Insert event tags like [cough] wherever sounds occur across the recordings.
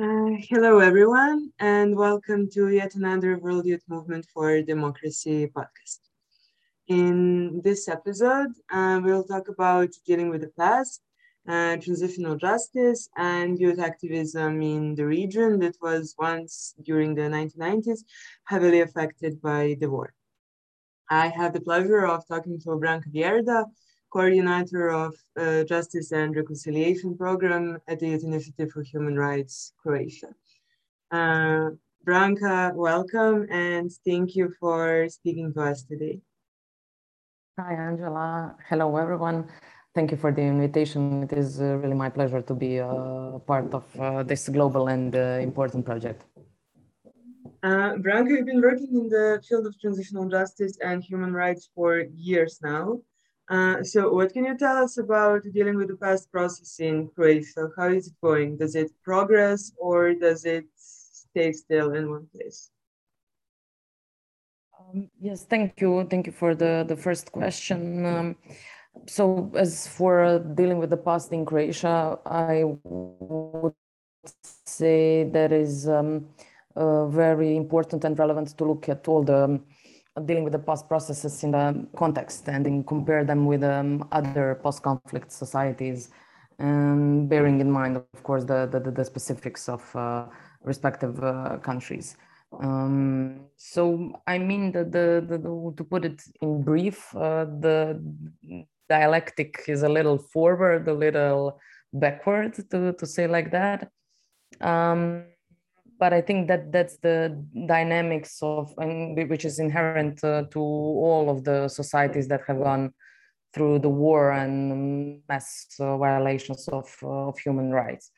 Uh, hello, everyone, and welcome to yet another World Youth Movement for Democracy podcast. In this episode, uh, we'll talk about dealing with the past, uh, transitional justice, and youth activism in the region that was once, during the 1990s, heavily affected by the war. I have the pleasure of talking to Branka Vierda, coordinator of uh, Justice and Reconciliation Program at the Youth Initiative for Human Rights, Croatia. Uh, Branka, welcome and thank you for speaking to us today. Hi, Angela. Hello, everyone. Thank you for the invitation. It is uh, really my pleasure to be a part of uh, this global and uh, important project. Uh, Branka, you've been working in the field of transitional justice and human rights for years now. Uh, so what can you tell us about dealing with the past process in Croatia? How is it going? Does it progress or does it stay still in one place? Um, yes, thank you. Thank you for the, the first question. Um, so as for dealing with the past in Croatia, I would say that is um, uh, very important and relevant to look at all the um, dealing with the past processes in the context and in compare them with um, other post-conflict societies, um, bearing in mind, of course, the, the, the specifics of uh, respective uh, countries. Um, so, I mean, the, the, the, to put it in brief, uh, the dialectic is a little forward, a little backward, to, to say like that. Um, but I think that that's the dynamics of and which is inherent uh, to all of the societies that have gone through the war and mass uh, violations of, uh, of human rights.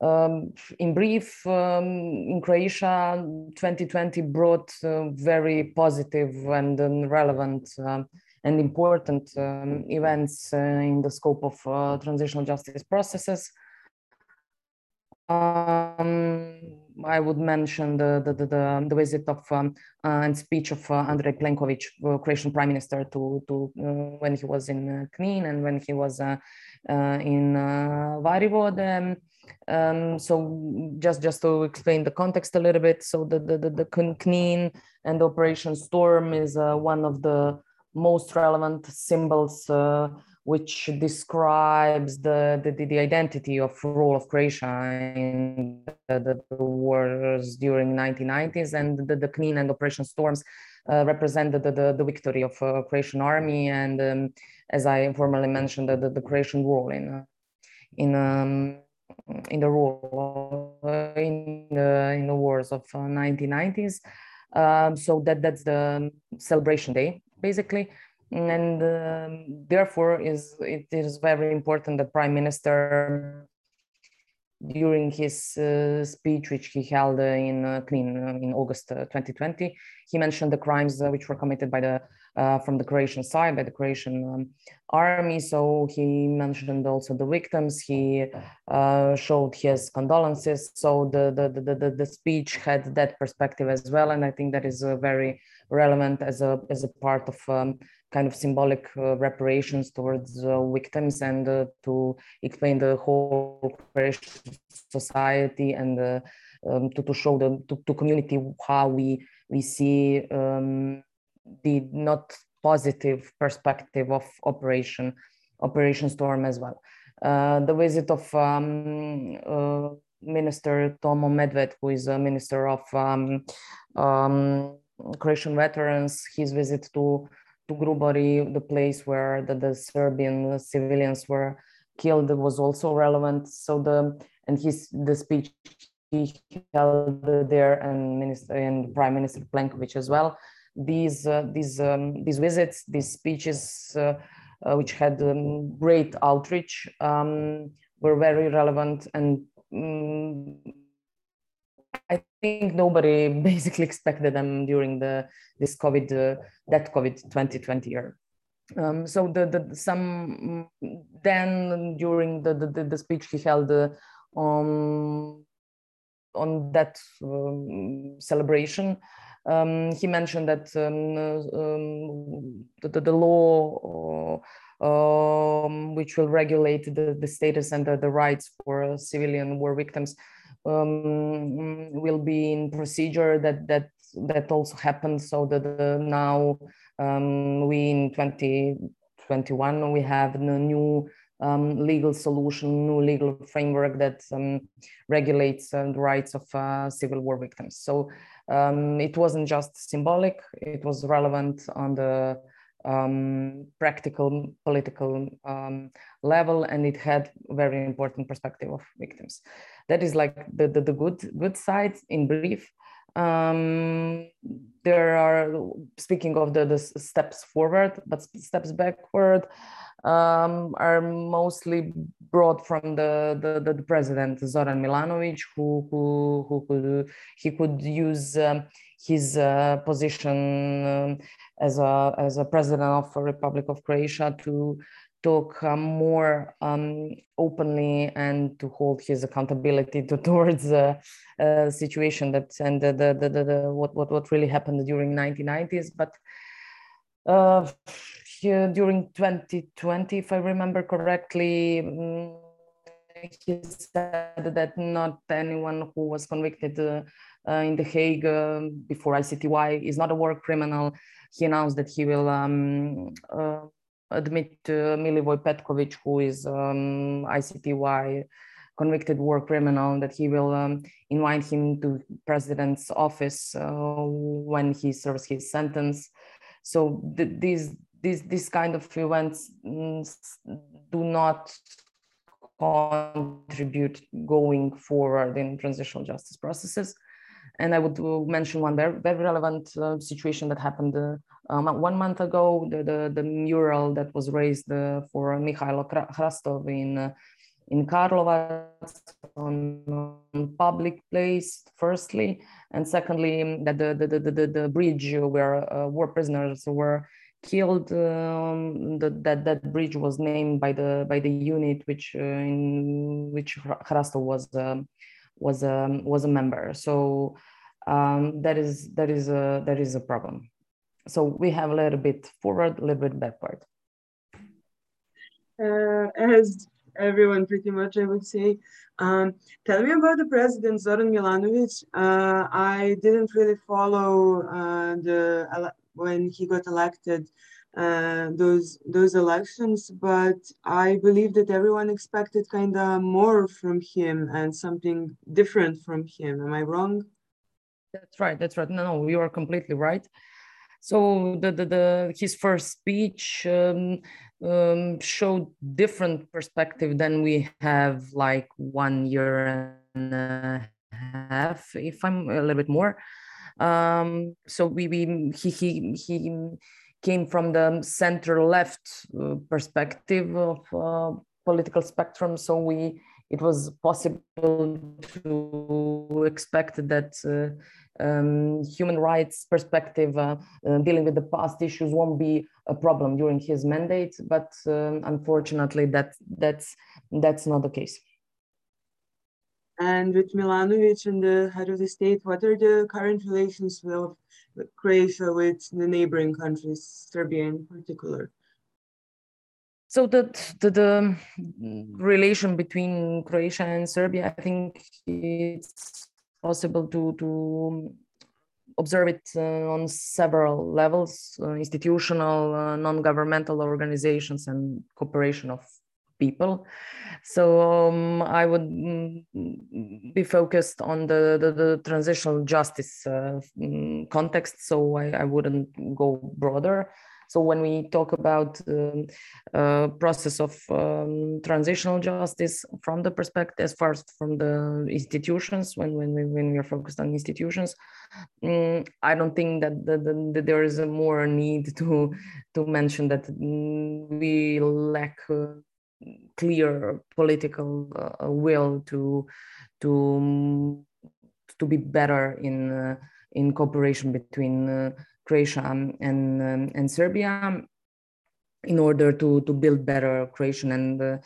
Um, in brief, um, in Croatia, 2020 brought uh, very positive and um, relevant um, and important um, events uh, in the scope of uh, transitional justice processes. Um, I would mention the the, the, the visit of um, uh, and speech of uh, Andrej Plenković, uh, Croatian Prime Minister, to to uh, when he was in uh, Knin and when he was uh, in uh, Varivode. Um, so just just to explain the context a little bit, so the the the, the Knin and Operation Storm is one of the most relevant symbols which describes the, the, the identity of role of Croatia in the, the, wars during 1990s and the, the Knin and Operation Storms uh, represented the, the, the, victory of uh, Croatian army and um, as I informally mentioned the, the, the Croatian role in uh, in um, in the role in the in the wars of 1990s. Uh, um, so that that's the celebration day basically and um, therefore is it is very important that prime minister during his uh, speech which he held uh, in uh, Knin uh, in august 2020 uh, he mentioned the crimes uh, which were committed by the from the croatian side by the croatian um, army. So he mentioned also the victims. He showed his condolences. So the, the the, the the speech had that perspective as well. And i think that is very relevant as a as a part of um, kind of symbolic uh, reparations towards uh, victims and uh, to explain the whole society and um, to, to show the to, to, community how we we see um, the not positive perspective of operation operation storm as well. Uh, the visit of um, uh, minister tomo medved who is a minister of um, um, croatian veterans his visit to to Grubori, the place where the, the Serbian civilians were killed, was also relevant. So the and his the speech he held there and minister and Prime Minister Plenković as well. These uh, these um, these visits, these speeches, uh, uh, which had um, great outreach, um, were very relevant and. I think nobody [laughs] basically expected them during the this COVID uh, that COVID 2020 year. Um, so the, the some then during the, the, the speech he held uh, um, on that um, celebration, um, he mentioned that um, um, the, the, law uh, which will regulate the, the status and the, the rights for civilian war victims um, will be in procedure that that that also happened so that uh, now um, we in 2021 we have a new um, legal solution, new legal framework that um, regulates uh, the rights of uh, civil war victims. So um, it wasn't just symbolic, it was relevant on the um, practical political um, level and it had very important perspective of victims. That is like the, the, the good, good side in brief. Um, there are, speaking of the, the steps forward, but steps backward, um, are mostly brought from the, the, the, president Zoran Milanovic, who, who, who could he could use um, his uh, position um, as a as a president of the Republic of Croatia to talk um, more um, openly and to hold his accountability to, [laughs] towards the uh, situation that and the, the, the, the, what, what what really happened during 1990s but uh, during 2020, if I remember correctly, mm, he said that not anyone who was convicted uh, uh, in The Hague uh, before ICTY is not a war criminal. He announced that he will um, uh, admit uh, Milivoje Petkovic, who is um, ICTY convicted war criminal, that he will um, invite him to president's office uh, when he serves his sentence. So th- these these this kind of events mm, do not contribute going forward in transitional justice processes. And I would uh, mention one very, very relevant uh, situation that happened uh, um, one month ago, the, the, the, mural that was raised uh, for Mihajlo Hrastov in, in Karlovac on, on, public place, firstly, and secondly, that the, the, the, the, the bridge where war prisoners were killed um, the, that that bridge was named by the by the unit which uh, in which Hrastov was um, was um, was a member. So um, that is that is a that is a problem. So we have a little bit forward a little bit backward. Uh, as everyone pretty much i would say um, tell me about the president zoran milanovic. Uh, i didn't really follow uh, the when he got elected uh, those those elections, but I believe that everyone expected kind of more from him and something different from him. Am I wrong? That's right. That's right. No, no, you are completely right. So the the, the his first speech um, um, showed different perspective than we have like one year and a half, if I'm a little bit more. Um, so we, we he, he, he came from the center left uh, perspective of uh, political spectrum. So we it was possible to expect that uh, um, human rights perspective uh, uh, dealing with the past issues won't be a problem during his mandate. But um, unfortunately, that that's that's not the case. And with Milanovic and the head of the state, what are the current relations with, Croatia with the neighboring countries, Serbia in particular? So the, the, the relation between Croatia and Serbia, I think it's possible to to observe it uh, on several levels: uh, institutional, uh, non-governmental organizations, and cooperation of people. So um, I would mm, be focused on the, the, the transitional justice uh, mm, context. So I, I wouldn't go broader. So when we talk about um, uh, process of um, transitional justice from the perspective, as far as from the institutions, when when we, when we are focused on institutions, um, I don't think that, the, the, there is a more need to to mention that we lack. Uh, clear political uh, will to to to be better in uh, in cooperation between uh, Croatia and um, and Serbia in order to to build better Croatian and uh,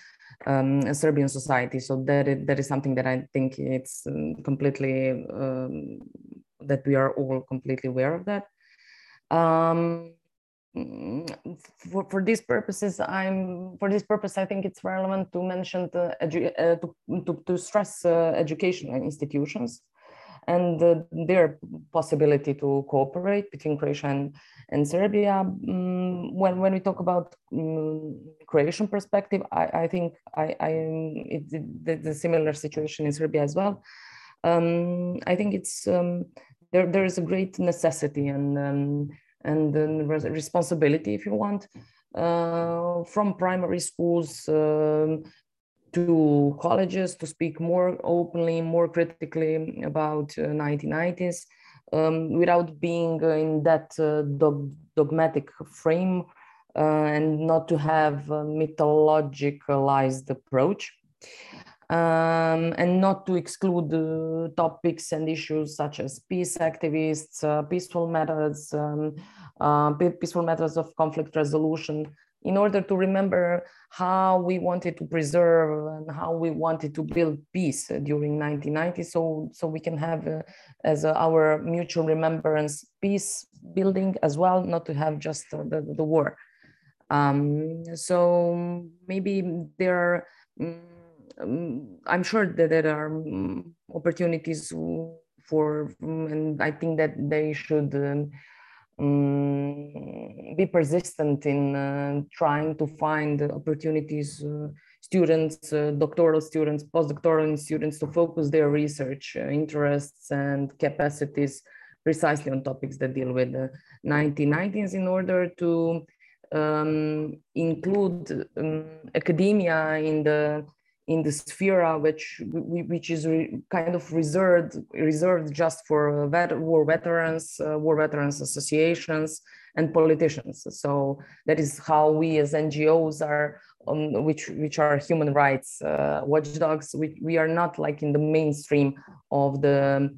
um, Serbian society. So that is, that is something that I think it's um, completely um, that we are all completely aware of that. Um, for, for these purposes, I'm for this purpose, I think it's relevant to mention the uh, to, to, to stress uh, educational institutions and uh, their possibility to cooperate between Croatia and, and Serbia. Um, when, when we talk about um, Croatian perspective, I, I think I, I it's the similar situation in Serbia as well. Um, I think it's um, there. There is a great necessity and um, then responsibility, if you want, uh, from primary schools um, to colleges to speak more openly, more critically about uh, 1990s um, without being in that uh, dog dogmatic frame uh, and not to have a mythologicalized approach. Um, and not to exclude uh, topics and issues such as peace activists, uh, peaceful methods, um, uh, peaceful methods of conflict resolution, in order to remember how we wanted to preserve and how we wanted to build peace during 1990 so so we can have uh, as uh, our mutual remembrance peace building as well not to have just uh, the, the war. Um, so maybe there are um, i'm sure that there are um, opportunities for and i think that they should um, um, be persistent in uh, trying to find opportunities, uh, students, uh, doctoral students, postdoctoral students to focus their research uh, interests and capacities precisely on topics that deal with the 1990s in order to um, include um, academia in the in the sphere which which is kind of reserved reserved just for vet, war veterans, uh, war veterans associations, and politicians. So that is how we as NGOs are, um, which which are human rights uh, watchdogs. We we are not like in the mainstream of the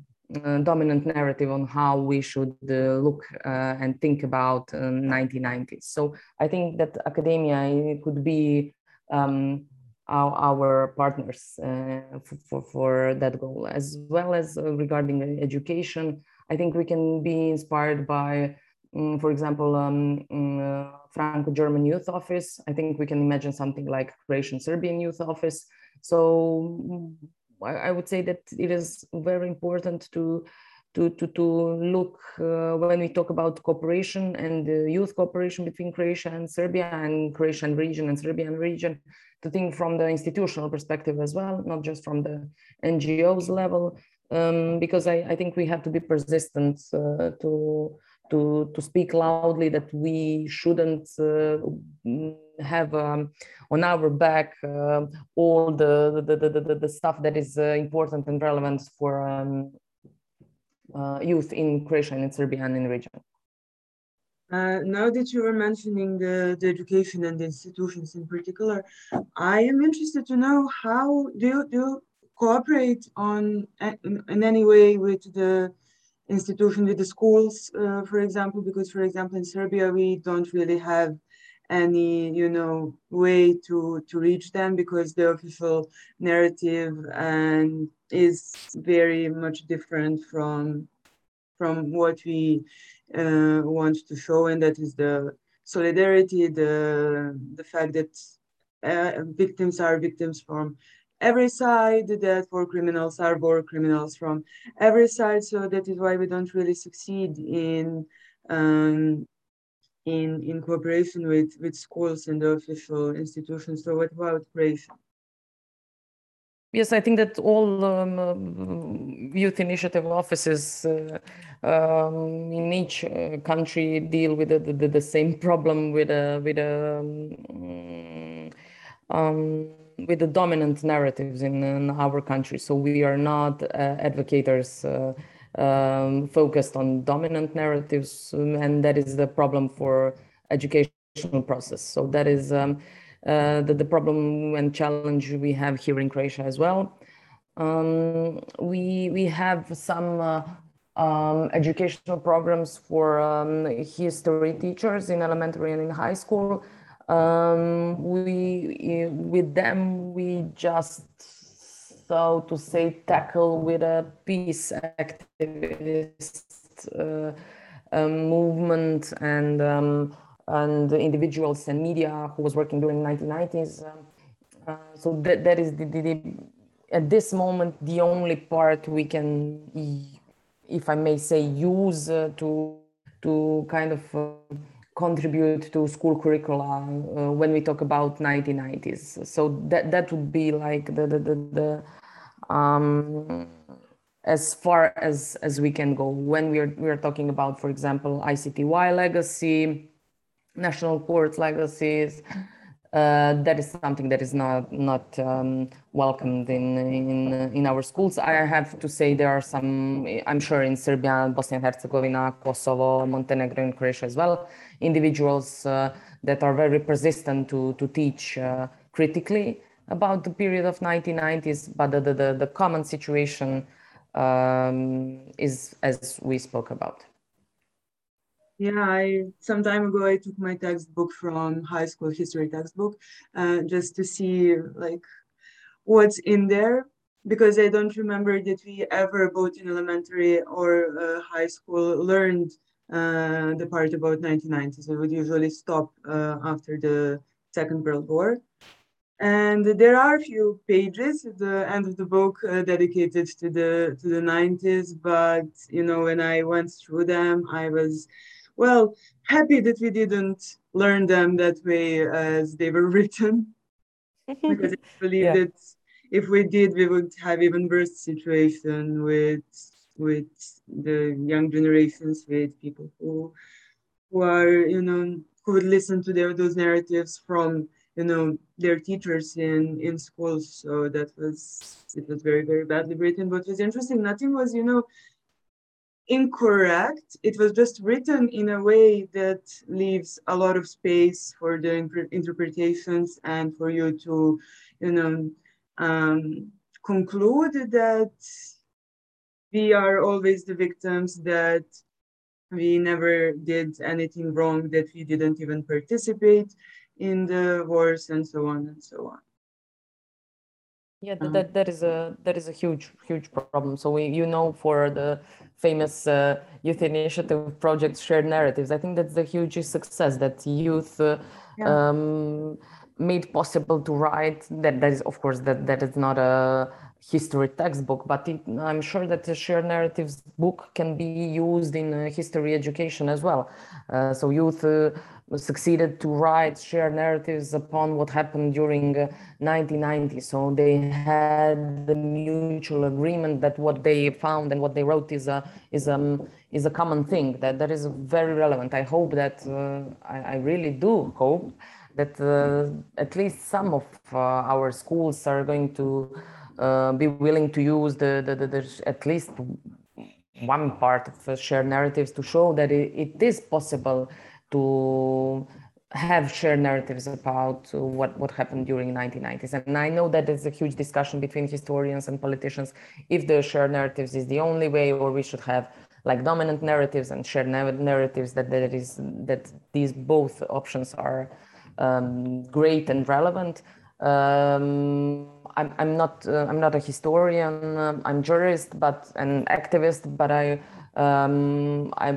uh, dominant narrative on how we should uh, look uh, and think about 1990s. Um, so I think that academia could be um, our, our partners uh, for, for that goal, as well as uh, regarding education. I think we can be inspired by, um, for example, um, mm, uh, Franco-German Youth Office. I think we can imagine something like Croatian-Serbian Youth Office. So mm, I, I would say that it is very important to to, to, to look uh, when we talk about cooperation and uh, youth cooperation between Croatia and Serbia and Croatian region and Serbian region to think from the institutional perspective as well, not just from the NGOs level, um, because I, I, think we have to be persistent uh, to, to, to speak loudly that we shouldn't uh, have um, on our back uh, all the, the, the, the, the, stuff that is uh, important and relevant for um, youth in Croatia and in Serbia and in the region. Uh, now that you were mentioning the, the education and the institutions in particular, I am interested to know how do you, do you cooperate on in, in any way with the institution, with the schools, uh, for example, because for example in Serbia we don't really have any you know way to to reach them because the official narrative and is very much different from from what we uh, want to show. And that is the solidarity the the fact that uh, victims are victims from every side that war criminals are war criminals from every side. So that is why we don't really succeed in um, in, in cooperation with, with schools and the official institutions. So what about Croatia? Yes, I think that all um, uh, youth initiative offices uh, um, in each uh, country deal with the, the, the, same problem with a, with a, um, um, with the dominant narratives in, in, our country. So we are not uh, advocates uh, um, focused on dominant narratives, um, and that is the problem for educational process. So that is um, uh, the, the problem and challenge we have here in Croatia as well. Um, we we have some uh, um, educational programs for um, history teachers in elementary and in high school. we with them we just so to say, tackle with a peace activist uh, um, movement and um, and individuals and media who was working during the 1990s. Um, uh, so that, that is the, the, the, at this moment the only part we can, if I may say, use uh, to to kind of uh, contribute to school curricula uh, when we talk about 1990s. So that that would be like the the the, the um, as far as as we can go when we're we're talking about, for example, ICTY legacy, national courts legacies. Uh, that is something that is not not um, welcomed in in in our schools. I have to say there are some. I'm sure in Serbia, Bosnia and Herzegovina, Kosovo, Montenegro, and Croatia as well, individuals uh, that are very persistent to to teach uh, critically about the period of 1990s. But the the, the, common situation um, is as we spoke about. Yeah, I some time ago I took my textbook from high school history textbook uh, just to see like what's in there because I don't remember that we ever both in elementary or uh, high school learned uh, the part about 1990s. We would usually stop uh, after the Second World War. And there are a few pages at the end of the book uh, dedicated to the to the 90s, but you know when I went through them, I was well, happy that we didn't learn them that way as they were [laughs] written. because I [laughs] believe yeah. that if we did, we would have even worse situation with with the young generations, with people who who are, you know, who would listen to their those narratives from, you know, their teachers in in schools. So that was it was very, very badly written. But it was interesting. Nothing was, you know, incorrect. It was just written in a way that leaves a lot of space for the interpretations and for you to, you know, um, conclude that we are always the victims, that we never did anything wrong, that we didn't even participate in the wars and so on and so on. Yeah, that, that, that is a that is a huge huge problem. So we you know for the famous uh, youth initiative project shared narratives, I think that's the huge success that youth uh, yeah. um, made possible to write. That that is of course that that is not a history textbook, but it, I'm sure that the shared narratives book can be used in uh, history education as well. Uh, so youth uh, succeeded to write shared narratives upon what happened during uh, 1990. So they had the mutual agreement that what they found and what they wrote is a is um is a common thing that that is very relevant. I hope that uh, I, I, really do hope that uh, at least some of uh, our schools are going to uh, be willing to use the, the, the, the at least one part of shared narratives to show that it, it is possible to have shared narratives about what, what happened during 1990s. And I know that there's a huge discussion between historians and politicians if the shared narratives is the only way or we should have like dominant narratives and shared narratives that there is that these both options are um, great and relevant. Um, I'm, I'm not uh, I'm not a historian. Uh, I'm jurist, but an activist. But I um, I,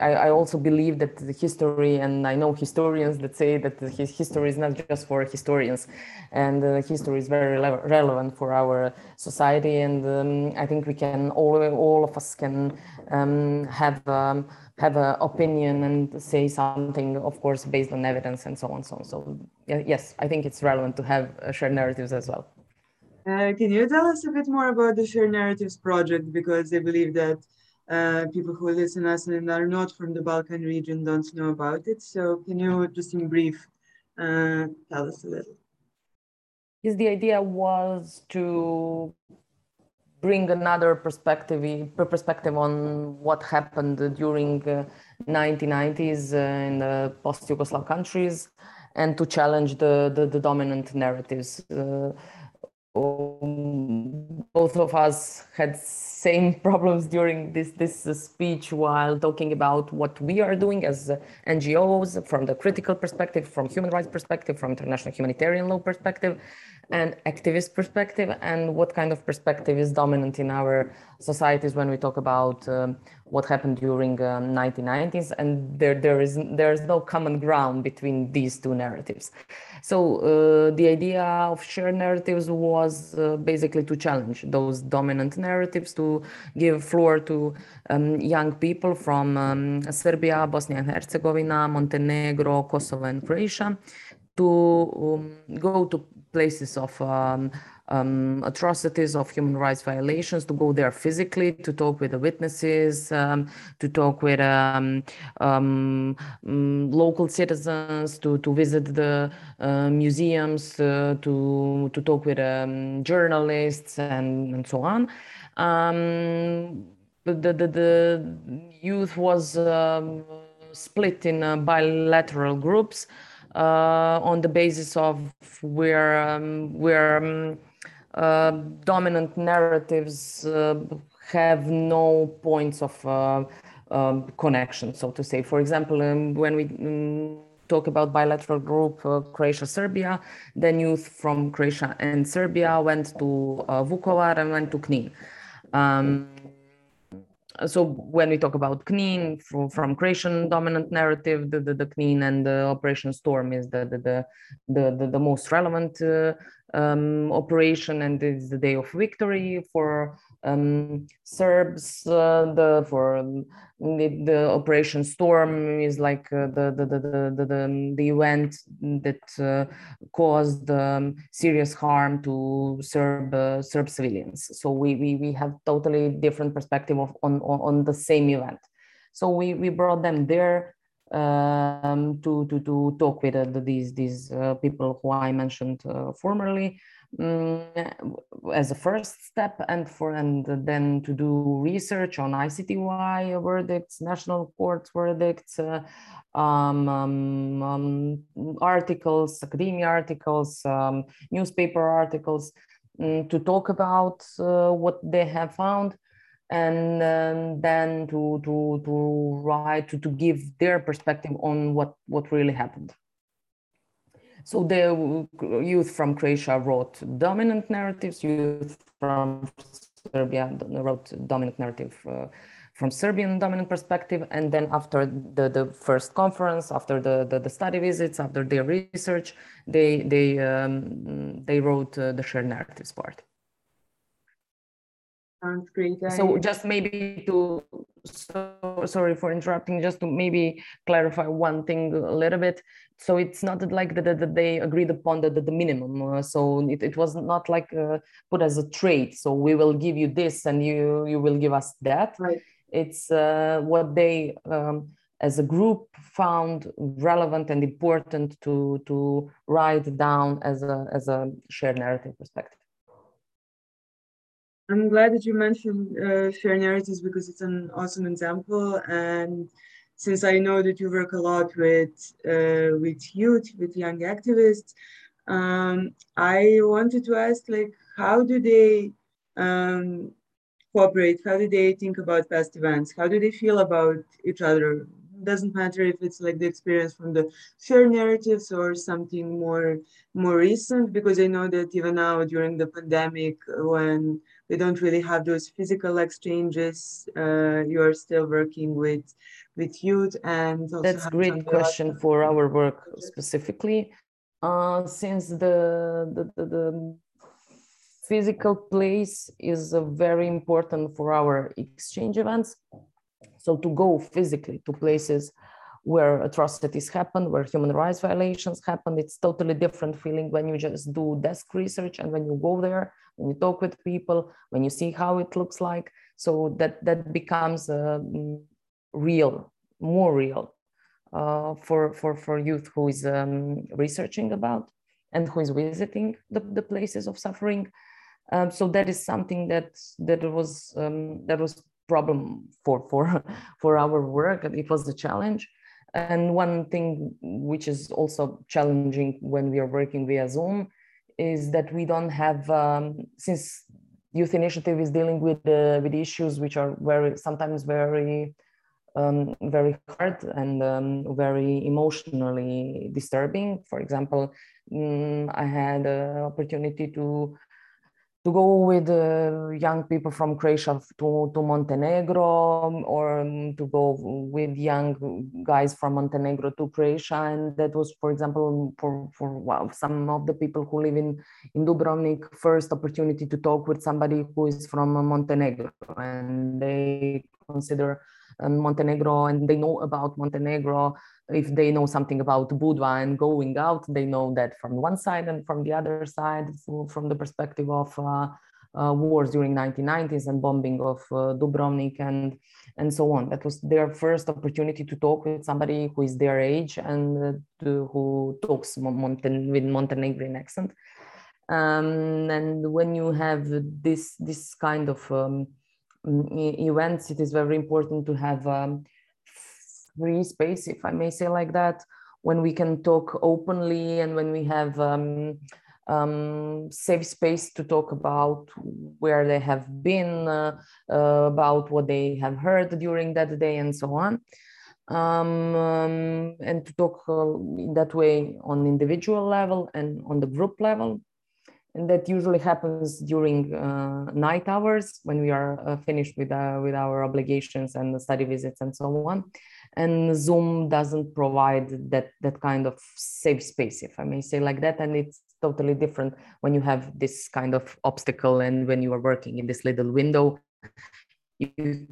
I, I, also believe that the history, and I know historians that say that his history is not just for historians, and uh, history is very rele relevant for our society. And um, I think we can all, all of us can um, have um, have an opinion and say something, of course, based on evidence and so on. So, on. so yes, I think it's relevant to have uh, shared narratives as well. Uh, can you tell us a bit more about the shared narratives project? Because I believe that uh, people who listen us and are not from the Balkan region don't know about it. So can you just in brief uh, tell us a little? Yes, the idea was to bring another perspective perspective on what happened during uh, 1990s uh, in the post-Yugoslav countries and to challenge the, the, the dominant narratives. Uh, both of us had same [laughs] problems during this this speech while talking about what we are doing as NGOs from the critical perspective, from human rights perspective, from international humanitarian law perspective, and activist perspective, and what kind of perspective is dominant in our societies when we talk about um, what happened during um, 1990s, and there there is there is no common ground between these two narratives. So uh, the idea of shared narratives was uh, basically to challenge those dominant narratives, to give floor to um, young people from um, Serbia, Bosnia and Herzegovina, Montenegro, Kosovo, and Croatia to um, go to places of um, um, atrocities of human rights violations to go there physically to talk with the witnesses um, to talk with um, um, mm, local citizens to, to visit the uh, museums uh, to, to talk with um, journalists and, and so on. The, the, the youth was split in uh, bilateral groups on the basis of where um, where um, uh, dominant narratives uh, have no points of um, connection, so to say. For example, um, when we um, talk about bilateral group uh, Croatia Serbia, then youth from Croatia and Serbia went to uh, Vukovar and went to Knin. Um, so when we talk about Knin from, from Croatian dominant narrative, the, the, the Knin and the Operation Storm is the the the the, the, the most relevant uh, um, operation, and it's the day of victory for um, Serbs. Uh, the for the, Operation Storm is like uh, the, the, the, the, the, event that uh, caused um, serious harm to Serb uh, Serb civilians. So we, we we have totally different perspective of on, on, the same event. So we, we brought them there um, to, to, to talk with uh, these, these uh, people who I mentioned uh, formerly um, as a first step and for and then to do research on ICTY verdicts, national courts verdicts, uh, um, um, um, articles, academia articles, um, newspaper articles, um, to talk about uh, what they have found and um, then to to to write to, to give their perspective on what what really happened so the youth from croatia wrote dominant narratives youth from serbia wrote dominant narrative uh, from serbian dominant perspective and then after the the first conference after the the, the study visits after their research they they um, they wrote uh, the shared narratives part Sounds great. So just maybe to, so, sorry for interrupting, just to maybe clarify one thing a little bit. So it's not like that, that they agreed upon the, the, the minimum. Uh, so it, it was not like uh, put as a trade. So we will give you this and you, you will give us that. Right. It's uh, what they, um, as a group found relevant and important to, to write down as a, as a shared narrative perspective. I'm glad that you mentioned uh, fair narratives because it's an awesome example. And since I know that you work a lot with uh, with youth, with young activists, um, I wanted to ask, like, how do they um, cooperate? How do they think about past events? How do they feel about each other? doesn't matter if it's like the experience from the fair narratives or something more more recent because i know that even now during the pandemic when they don't really have those physical exchanges. Uh, you are still working with with youth and that's a great question for our work specifically. Uh, since the, the, the, the physical place is very important for our exchange events. So to go physically to places where atrocities happen, where human rights violations happen. It's totally different feeling when you just do desk research and when you go there, when you talk with people, when you see how it looks like. So that that becomes uh, real, more real uh, for for for youth who is um, researching about and who is visiting the, the places of suffering. Um, so that is something that that was um, that was problem for for [laughs] for our work. It was a challenge and one thing which is also challenging when we are working via Zoom is that we don't have, um, since youth initiative is dealing with the with issues which are very sometimes very um, very hard and um, very emotionally disturbing. For example, um, I had an opportunity to to go with uh, young people from Croatia to, to Montenegro or um, to go with young guys from Montenegro to Croatia. And that was, for example, for, for well, some of the people who live in, in Dubrovnik, first opportunity to talk with somebody who is from Montenegro. And they consider um, Montenegro and they know about Montenegro. If they know something about Budva and going out, they know that from one side and from the other side, from the perspective of uh, uh, wars during 1990s and bombing of uh, Dubrovnik and and so on. That was their first opportunity to talk with somebody who is their age and uh, to, who talks Monten with Montenegrin accent. Um, and when you have this this kind of um, events, it is very important to have um, free space, if I may say like that, when we can talk openly and when we have um, um, safe space to talk about where they have been, uh, uh, about what they have heard during that day, and so on. Um, um, and to talk uh, in that way on individual level and on the group level and that usually happens during uh, night hours when we are uh, finished with, uh, with our obligations and the study visits and so on and zoom doesn't provide that that kind of safe space if i may say like that. And it's totally different when you have this kind of obstacle and when you are working in this little window. You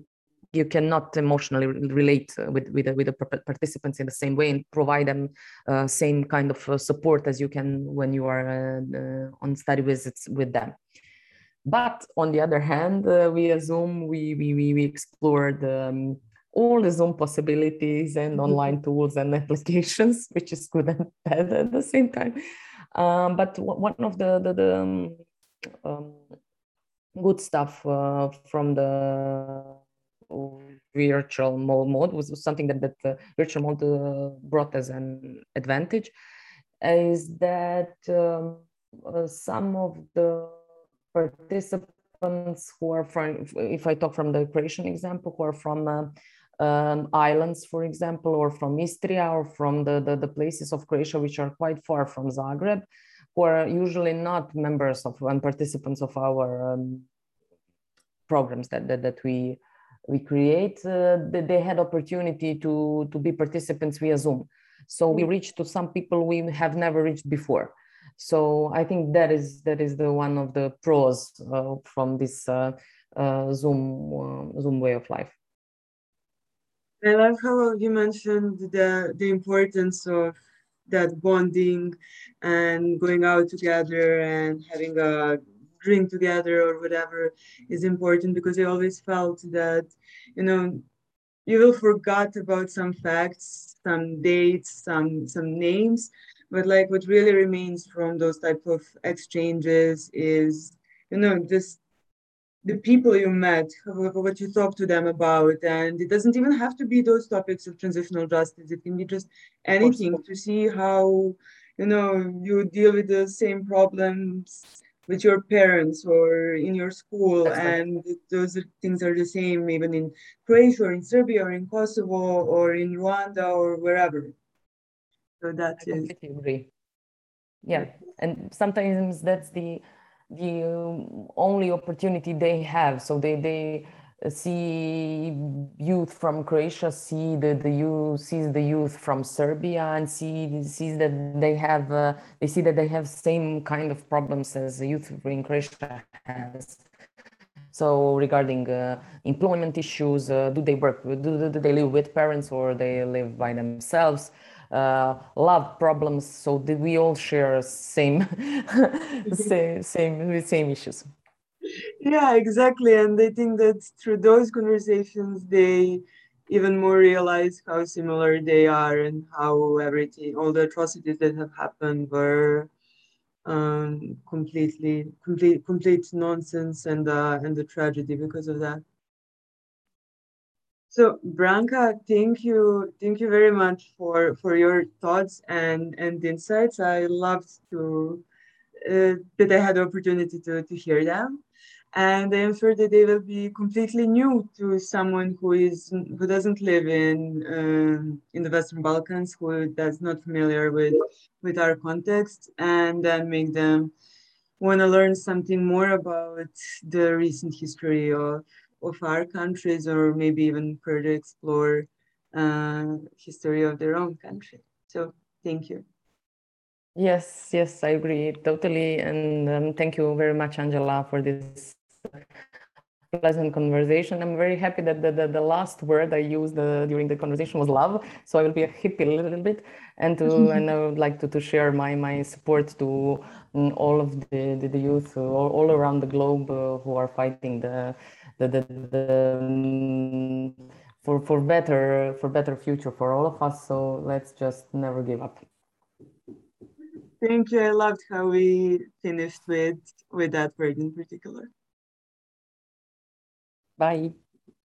you cannot emotionally relate with with, with the participants in the same way and provide them uh, same kind of uh, support as you can when you are uh, on study visits with them. But on the other hand uh, via zoom we we, we explored um, all the zoom possibilities and mm-hmm. online tools and [laughs] applications which is good and [laughs] bad at the same time um, but one of the the, the um, um good stuff uh, from the virtual mode was something that, that the virtual mode uh, brought as an advantage is that um, uh, some of the participants who are from, if I talk from the Croatian example, who are from uh, um, islands, for example, or from Istria or from the, the, the, places of Croatia which are quite far from Zagreb, who are usually not members of and participants of our um, programs that, that, that we we create, uh, they had opportunity to, to be participants via Zoom. So we mm. reached to some people we have never reached before. So I think that is that is the one of the pros uh, from this uh, uh Zoom uh, Zoom way of life. I love how you mentioned the the importance of that bonding and going out together and having a drink together or whatever is important because I always felt that, you know, you will forget about some facts, some dates, some some names, but like what really remains from those type of exchanges is, you know, just the people you met, what you talk to them about, and it doesn't even have to be those topics of transitional justice. It can be just anything to see how you know you deal with the same problems with your parents or in your school and those things are the same even in croatia or in serbia or in kosovo or in rwanda or wherever. So that's I completely agree. Yeah and sometimes that's the the only opportunity they have so they they see youth from Croatia, see the, the youth, sees the youth from Serbia, and see sees that they have uh, they see that they have same kind of problems as the youth in Croatia has. So regarding uh, employment issues, uh, do they work? Do, do, they live with parents or they live by themselves? Uh, love problems. So we all share same [laughs] same same same issues? yeah exactly and they think that through those conversations they even more realize how similar they are and how everything all the atrocities that have happened were um, completely complete complete nonsense and uh, and the tragedy because of that so branka thank you thank you very much for for your thoughts and and insights. I loved to uh, that i had the opportunity to to hear them. And I am sure that they will be completely new to someone who is who doesn't live in um, in the Western Balkans, who that's not familiar with with our context, and then make them want to learn something more about the recent history of of our countries, or maybe even further explore uh, history of their own country. So thank you. Yes, yes, I agree totally, and um, thank you very much, Angela, for this pleasant conversation. I'm very happy that the, the, the last word I used uh, during the conversation was love. So I will be a hippie a little bit, and to [laughs] and I would like to, to share my my support to um, all of the the, the youth all, all, around the globe uh, who are fighting the the the, the um, for for better for better future for all of us. So let's just never give up. Thank you. I loved how we finished with with that word in particular. Bye.